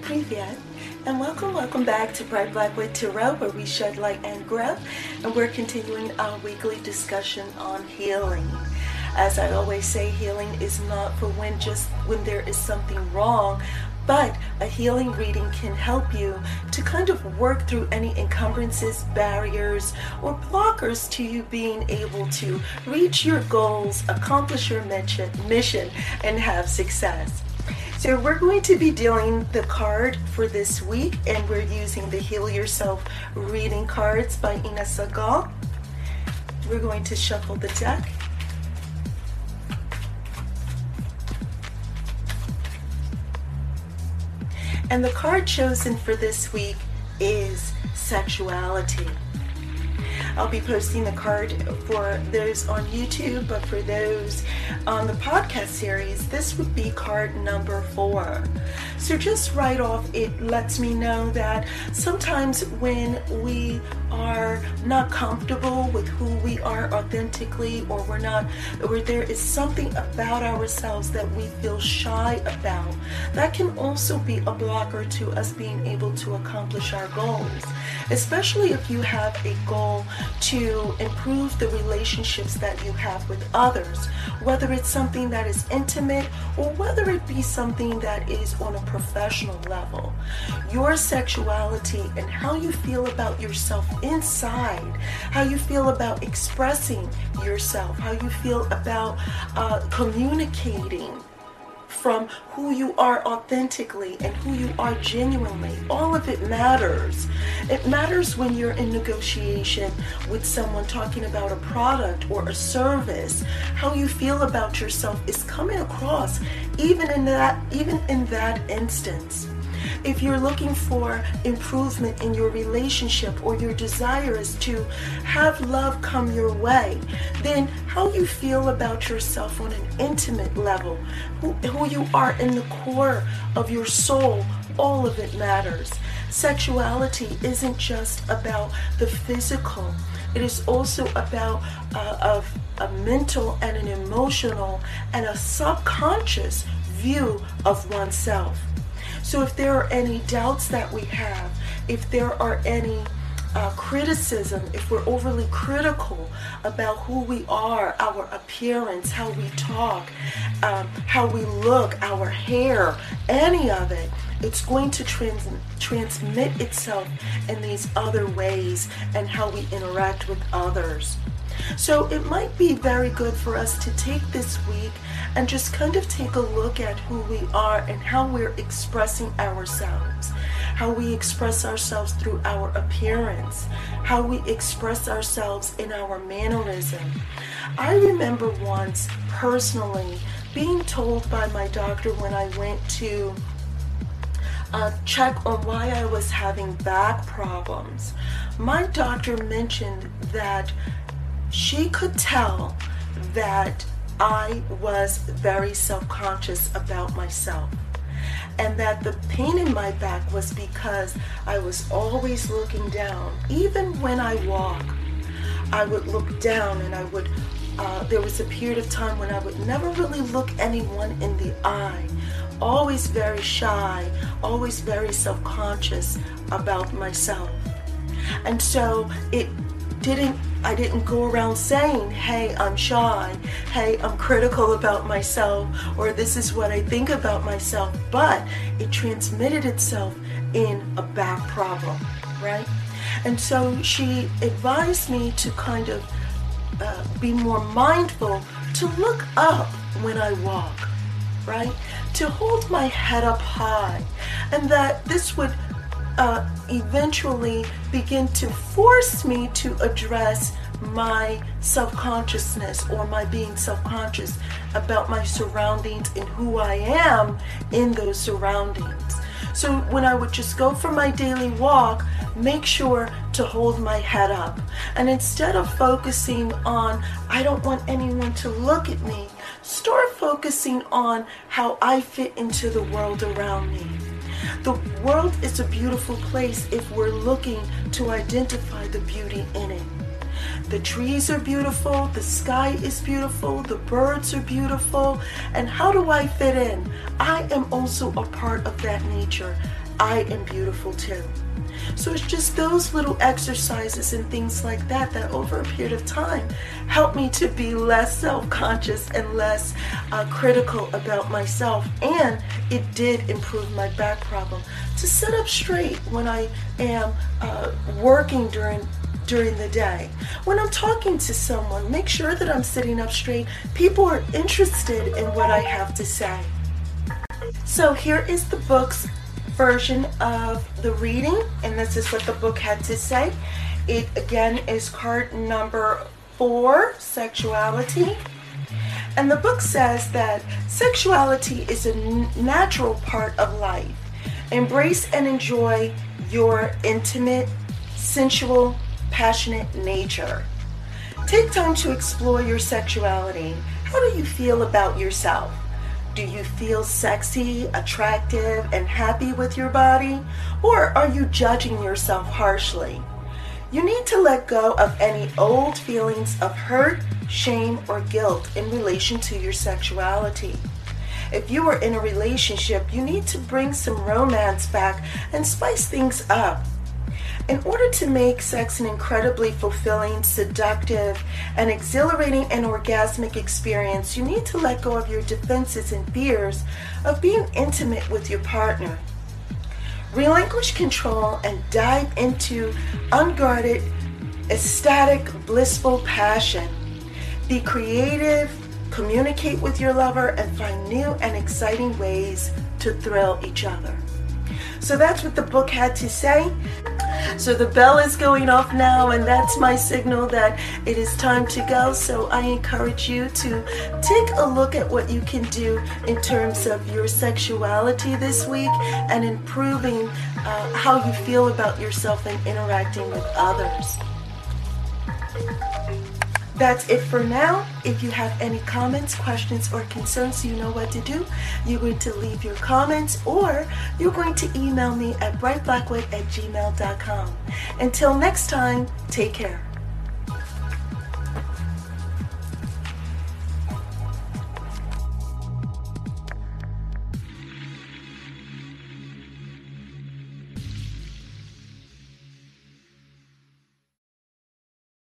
Privyet, and welcome, welcome back to Bright Black with Tarot, where we shed light and growth, and we're continuing our weekly discussion on healing. As I always say, healing is not for when just when there is something wrong, but a healing reading can help you to kind of work through any encumbrances, barriers, or blockers to you being able to reach your goals, accomplish your mission, and have success. So we're going to be dealing the card for this week, and we're using the Heal Yourself reading cards by Inna Segal. We're going to shuffle the deck. And the card chosen for this week is sexuality. I'll be posting the card for those on YouTube, but for those on the podcast series, this would be card number four. So, just right off, it lets me know that sometimes when we are not comfortable with who we are authentically, or we're not, or there is something about ourselves that we feel shy about, that can also be a blocker to us being able to accomplish our goals. Especially if you have a goal to improve the relationships that you have with others, whether it's something that is intimate or whether it be something that is on a professional level. Your sexuality and how you feel about yourself inside, how you feel about expressing yourself, how you feel about uh, communicating from who you are authentically and who you are genuinely. All of it matters. It matters when you're in negotiation with someone talking about a product or a service. How you feel about yourself is coming across even in that even in that instance. If you're looking for improvement in your relationship or your desire is to have love come your way, then how you feel about yourself on an intimate level, who, who you are in the core of your soul, all of it matters. Sexuality isn't just about the physical. It is also about uh, a, a mental and an emotional and a subconscious view of oneself. So if there are any doubts that we have, if there are any uh, criticism, if we're overly critical about who we are, our appearance, how we talk, um, how we look, our hair, any of it, it's going to trans- transmit itself in these other ways and how we interact with others. So it might be very good for us to take this week and just kind of take a look at who we are and how we're expressing ourselves, how we express ourselves through our appearance, how we express ourselves in our mannerism. I remember once personally being told by my doctor when I went to uh, check on why I was having back problems. My doctor mentioned that she could tell that I was very self conscious about myself. And that the pain in my back was because I was always looking down. Even when I walk, I would look down and I would, uh, there was a period of time when I would never really look anyone in the eye. Always very shy, always very self conscious about myself. And so it didn't I didn't go around saying, hey, I'm shy, hey, I'm critical about myself, or this is what I think about myself, but it transmitted itself in a back problem, right? And so she advised me to kind of uh, be more mindful, to look up when I walk, right? To hold my head up high, and that this would uh, eventually begin to force me to address my self consciousness or my being self conscious about my surroundings and who I am in those surroundings. So when I would just go for my daily walk, make sure to hold my head up. And instead of focusing on, I don't want anyone to look at me, start focusing on how I fit into the world around me. The world is a beautiful place if we're looking to identify the beauty in it. The trees are beautiful, the sky is beautiful, the birds are beautiful. And how do I fit in? I am also a part of that nature. I am beautiful too. So it's just those little exercises and things like that that over a period of time help me to be less self conscious and less uh, critical about myself. And it did improve my back problem. To sit up straight when I am uh, working during during the day. When I'm talking to someone, make sure that I'm sitting up straight. People are interested in what I have to say. So here is the book's version of the reading, and this is what the book had to say. It again is card number four sexuality. And the book says that sexuality is a natural part of life. Embrace and enjoy your intimate, sensual, passionate nature. Take time to explore your sexuality. How do you feel about yourself? Do you feel sexy, attractive, and happy with your body? Or are you judging yourself harshly? You need to let go of any old feelings of hurt, shame, or guilt in relation to your sexuality. If you are in a relationship, you need to bring some romance back and spice things up. In order to make sex an incredibly fulfilling, seductive, and exhilarating and orgasmic experience, you need to let go of your defenses and fears of being intimate with your partner. Relinquish control and dive into unguarded, ecstatic, blissful passion. Be creative, communicate with your lover, and find new and exciting ways to thrill each other. So that's what the book had to say. So the bell is going off now, and that's my signal that it is time to go. So I encourage you to take a look at what you can do in terms of your sexuality this week and improving uh, how you feel about yourself and interacting with others. That's it for now. If you have any comments, questions, or concerns, you know what to do. You're going to leave your comments or you're going to email me at brightblackwood at gmail.com. Until next time, take care.